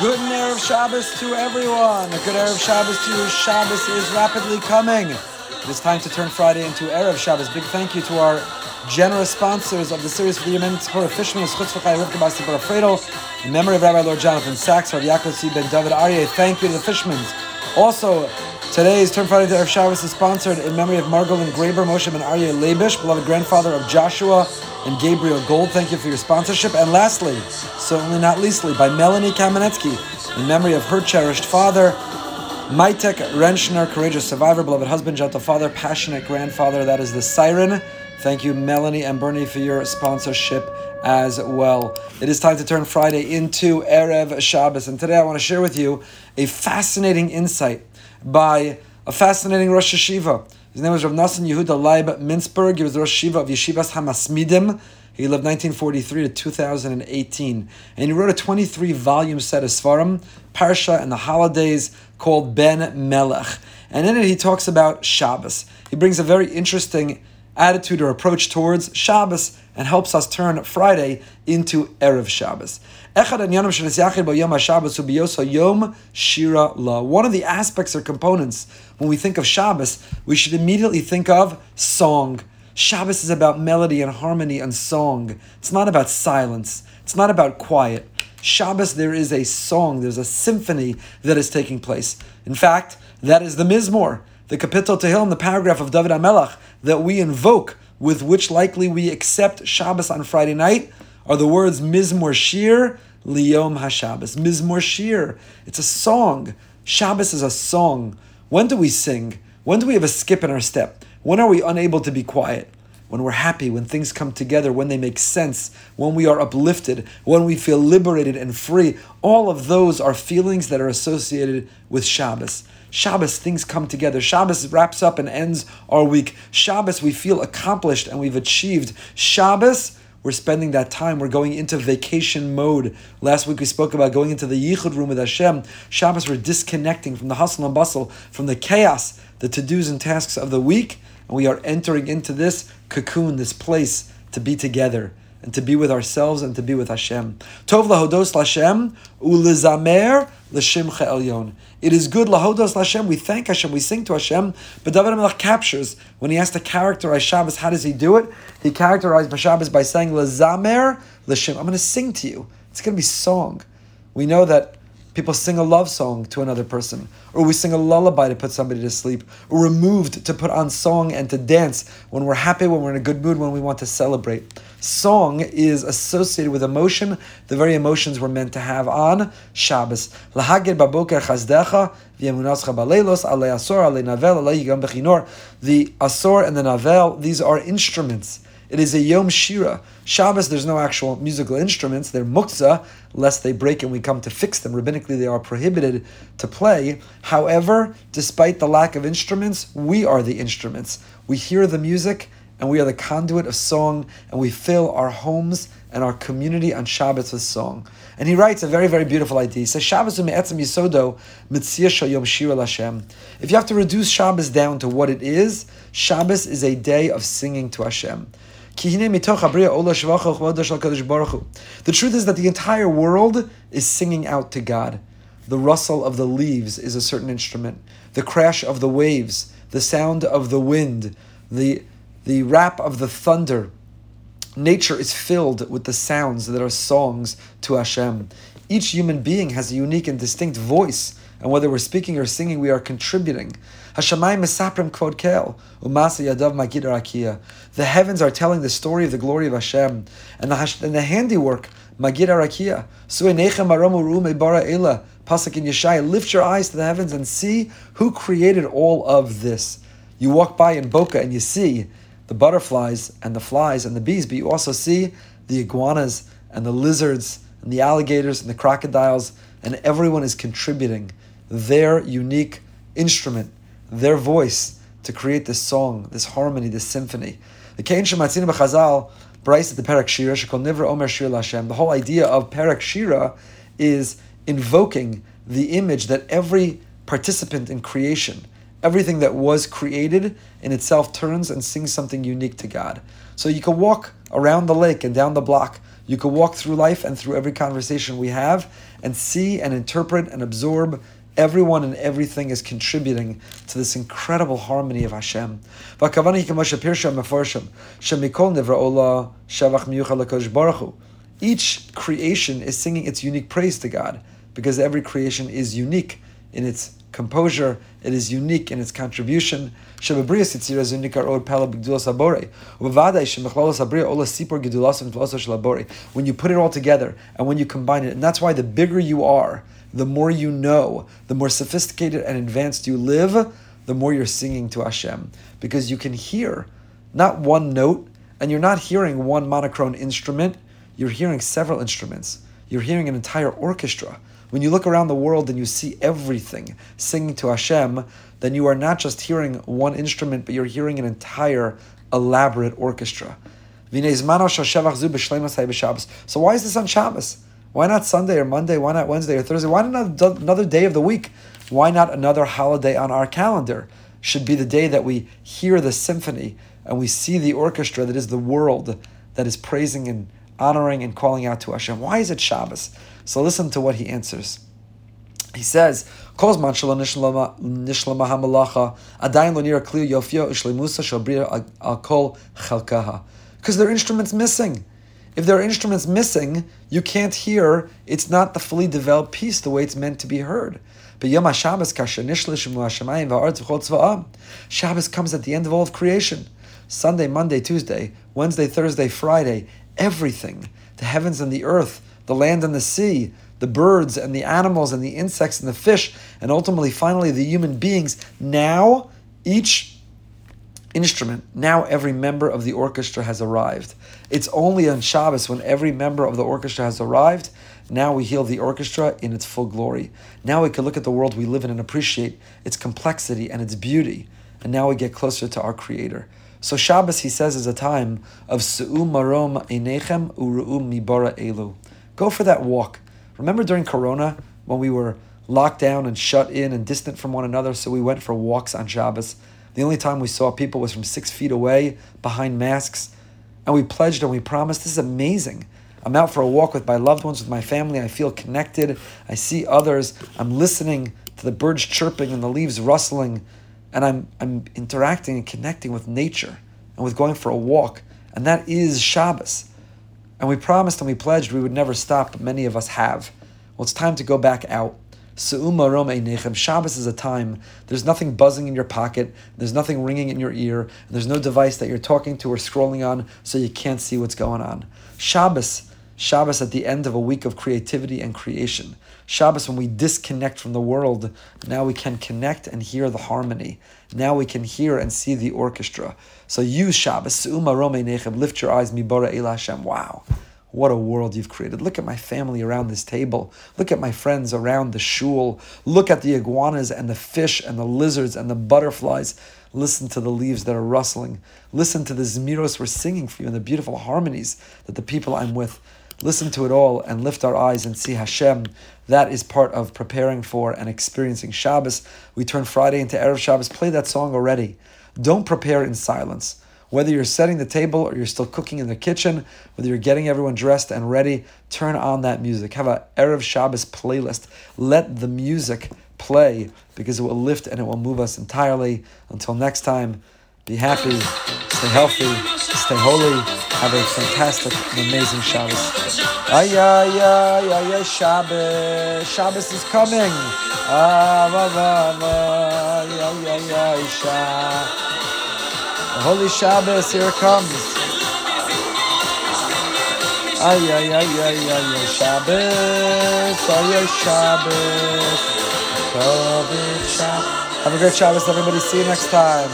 Good Erev Shabbos to everyone. A good Erev Shabbos to you. Shabbos is rapidly coming. It is time to turn Friday into Erev Shabbos. Big thank you to our generous sponsors of the series for the Yemen Tzipora Fishman, Schutz V'chai Rivka Basi Fredo, in memory of Rabbi Lord Jonathan Sacks, Rabbi Yaakov C. Ben David Aryeh. Thank you to the Fishmans. Also, today's Turn Friday Erev Shabbos is sponsored in memory of Margolin Graber, Moshe Ben Aryeh Lebish, beloved grandfather of Joshua and Gabriel Gold. Thank you for your sponsorship. And lastly, certainly not leastly, by Melanie Kamenetsky, in memory of her cherished father, Maitek Renschner, courageous survivor, beloved husband, gentle father, passionate grandfather. That is the siren. Thank you, Melanie and Bernie, for your sponsorship as well. It is time to turn Friday into Erev Shabbos, and today I want to share with you a fascinating insight by a fascinating Rosh Yeshiva. His name was Rav Nassan Yehuda Leib Mintzberg. He was the Rosh Yeshiva of Yeshivas Hamasmidim. He lived 1943 to 2018. And he wrote a 23 volume set of Svarim, Parsha and the holidays called Ben Melech. And in it he talks about Shabbos. He brings a very interesting attitude or approach towards Shabbos and helps us turn Friday into Erev Shabbos. One of the aspects or components when we think of Shabbos, we should immediately think of song. Shabbos is about melody and harmony and song. It's not about silence. It's not about quiet. Shabbos, there is a song, there's a symphony that is taking place. In fact, that is the Mizmor, the Kapitel Tehillim, the paragraph of David HaMelech that we invoke, with which likely we accept Shabbos on Friday night, are the words Mizmor Shir, Liyom HaShabbos. Mizmor Shir. It's a song. Shabbos is a song. When do we sing? When do we have a skip in our step? When are we unable to be quiet? When we're happy, when things come together, when they make sense, when we are uplifted, when we feel liberated and free. All of those are feelings that are associated with Shabbos. Shabbos, things come together. Shabbos wraps up and ends our week. Shabbos, we feel accomplished and we've achieved. Shabbos, we're spending that time. We're going into vacation mode. Last week we spoke about going into the Yichud room with Hashem. Shabbos, we're disconnecting from the hustle and bustle, from the chaos, the to dos and tasks of the week, and we are entering into this cocoon, this place to be together and to be with ourselves and to be with Hashem. Tov lahodos Hashem ulizamer l'shimcha elyon. It is good lahodos Hashem. We thank Hashem. We sing to Hashem. But David Melech captures when he has to characterize Shabbos. How does he do it? He characterized Shabbos by saying l'zamer l'shim. I'm going to sing to you. It's going to be song. We know that People sing a love song to another person, or we sing a lullaby to put somebody to sleep, or we're moved to put on song and to dance when we're happy, when we're in a good mood, when we want to celebrate. Song is associated with emotion, the very emotions we're meant to have on Shabbos. The asor and the navel, these are instruments. It is a Yom Shira. Shabbos, there's no actual musical instruments. They're muktzah, lest they break and we come to fix them. Rabbinically, they are prohibited to play. However, despite the lack of instruments, we are the instruments. We hear the music and we are the conduit of song and we fill our homes and our community on Shabbos with song. And he writes a very, very beautiful idea. He says, Shabbos u'me'etzem yisodo mitziyah yom shira Hashem. If you have to reduce Shabbos down to what it is, Shabbos is a day of singing to Hashem. The truth is that the entire world is singing out to God. The rustle of the leaves is a certain instrument. The crash of the waves, the sound of the wind, the, the rap of the thunder. Nature is filled with the sounds that are songs to Hashem. Each human being has a unique and distinct voice and whether we're speaking or singing, we are contributing. Umasa yadav magid rakia. The heavens are telling the story of the glory of Hashem, and the, and the handiwork magid rakia. Suenechem. Pasuk in Yeshaya, lift your eyes to the heavens and see who created all of this. You walk by in Boca and you see the butterflies and the flies and the bees, but you also see the iguanas and the lizards and the alligators and the crocodiles, and everyone is contributing their unique instrument, their voice to create this song, this harmony, this symphony. The Kain Shematzin B'Chazal, Bryce at the Perek Shira, Shekol Nivra Omer Shir Lashem. The whole idea of Perek Shira is invoking the image that every participant in creation, everything that was created in itself turns and sings something unique to God. So you can walk around the lake and down the block You can walk through life and through every conversation we have and see and interpret and absorb everyone and everything is contributing to this incredible harmony of Hashem. Each creation is singing its unique praise to God because every creation is unique in its composure, it is unique in its contribution. When you put it all together and when you combine it, and that's why the bigger you are, the more you know, the more sophisticated and advanced you live, the more you're singing to Hashem. Because you can hear not one note, and you're not hearing one monochrome instrument, you're hearing several instruments. You're hearing an entire orchestra. When you look around the world and you see everything singing to Hashem, then you are not just hearing one instrument, but you're hearing an entire elaborate orchestra. So why is this on Shabbos? Why not Sunday or Monday? Why not Wednesday or Thursday? Why not another day of the week? Why not another holiday on our calendar? Should be the day that we hear the symphony and we see the orchestra that is the world that is praising and honoring and calling out to Hashem. Why is it Shabbos? So listen to what he answers. He says, because there are instruments missing. If there are instruments missing, you can't hear, it's not the fully developed piece the way it's meant to be heard. But Yom HaShabbos Shabbos comes at the end of all of creation. Sunday, Monday, Tuesday, Wednesday, Thursday, Friday, everything. The heavens and the earth, the land and the sea, the birds and the animals and the insects and the fish, and ultimately, finally, the human beings. Now, each instrument, now every member of the orchestra has arrived. It's only on Shabbos when every member of the orchestra has arrived. Now we heal the orchestra in its full glory. Now we can look at the world we live in and appreciate its complexity and its beauty. And now we get closer to our Creator. So Shabbos, he says, is a time of Su'um Marom Einechem Uru'um Mibara Elu. Go for that walk. Remember during Corona when we were locked down and shut in and distant from one another, so we went for walks on Shabbos. The only time we saw people was from six feet away behind masks. And we pledged and we promised this is amazing. I'm out for a walk with my loved ones, with my family. I feel connected. I see others. I'm listening to the birds chirping and the leaves rustling. And I'm, I'm interacting and connecting with nature and with going for a walk. And that is Shabbos. And we promised and we pledged we would never stop, but many of us have. Well, it's time to go back out. Shabbos is a time, there's nothing buzzing in your pocket, there's nothing ringing in your ear, there's no device that you're talking to or scrolling on so you can't see what's going on. Shabbos, Shabbos at the end of a week of creativity and creation. Shabbos, when we disconnect from the world, now we can connect and hear the harmony. Now we can hear and see the orchestra. So use Shabbos, lift your eyes, mibara el Hashem. Wow. What a world you've created. Look at my family around this table. Look at my friends around the shul. Look at the iguanas and the fish and the lizards and the butterflies. Listen to the leaves that are rustling. Listen to the zmiros we're singing for you and the beautiful harmonies that the people I'm with. Listen to it all and lift our eyes and see Hashem. That is part of preparing for and experiencing Shabbos. We turn Friday into Erev Shabbos. Play that song already. Don't prepare in silence. Whether you're setting the table or you're still cooking in the kitchen, whether you're getting everyone dressed and ready, turn on that music. Have a Erev Shabbos playlist. Let the music play because it will lift and it will move us entirely. Until next time, be happy, stay healthy, stay holy, have a fantastic and amazing Shabbos. Ay, ay, ay, ay, ay, Shabbos. Shabbos is coming. Ah, va, va, va, ay, ay, ay, Shabbos. Holy Shabbos, here it comes. Ay, ay, ay, ay, ay, ay, Shabbos, ay, ay, Shabbos. Have a great Shabbos, everybody. See you next time.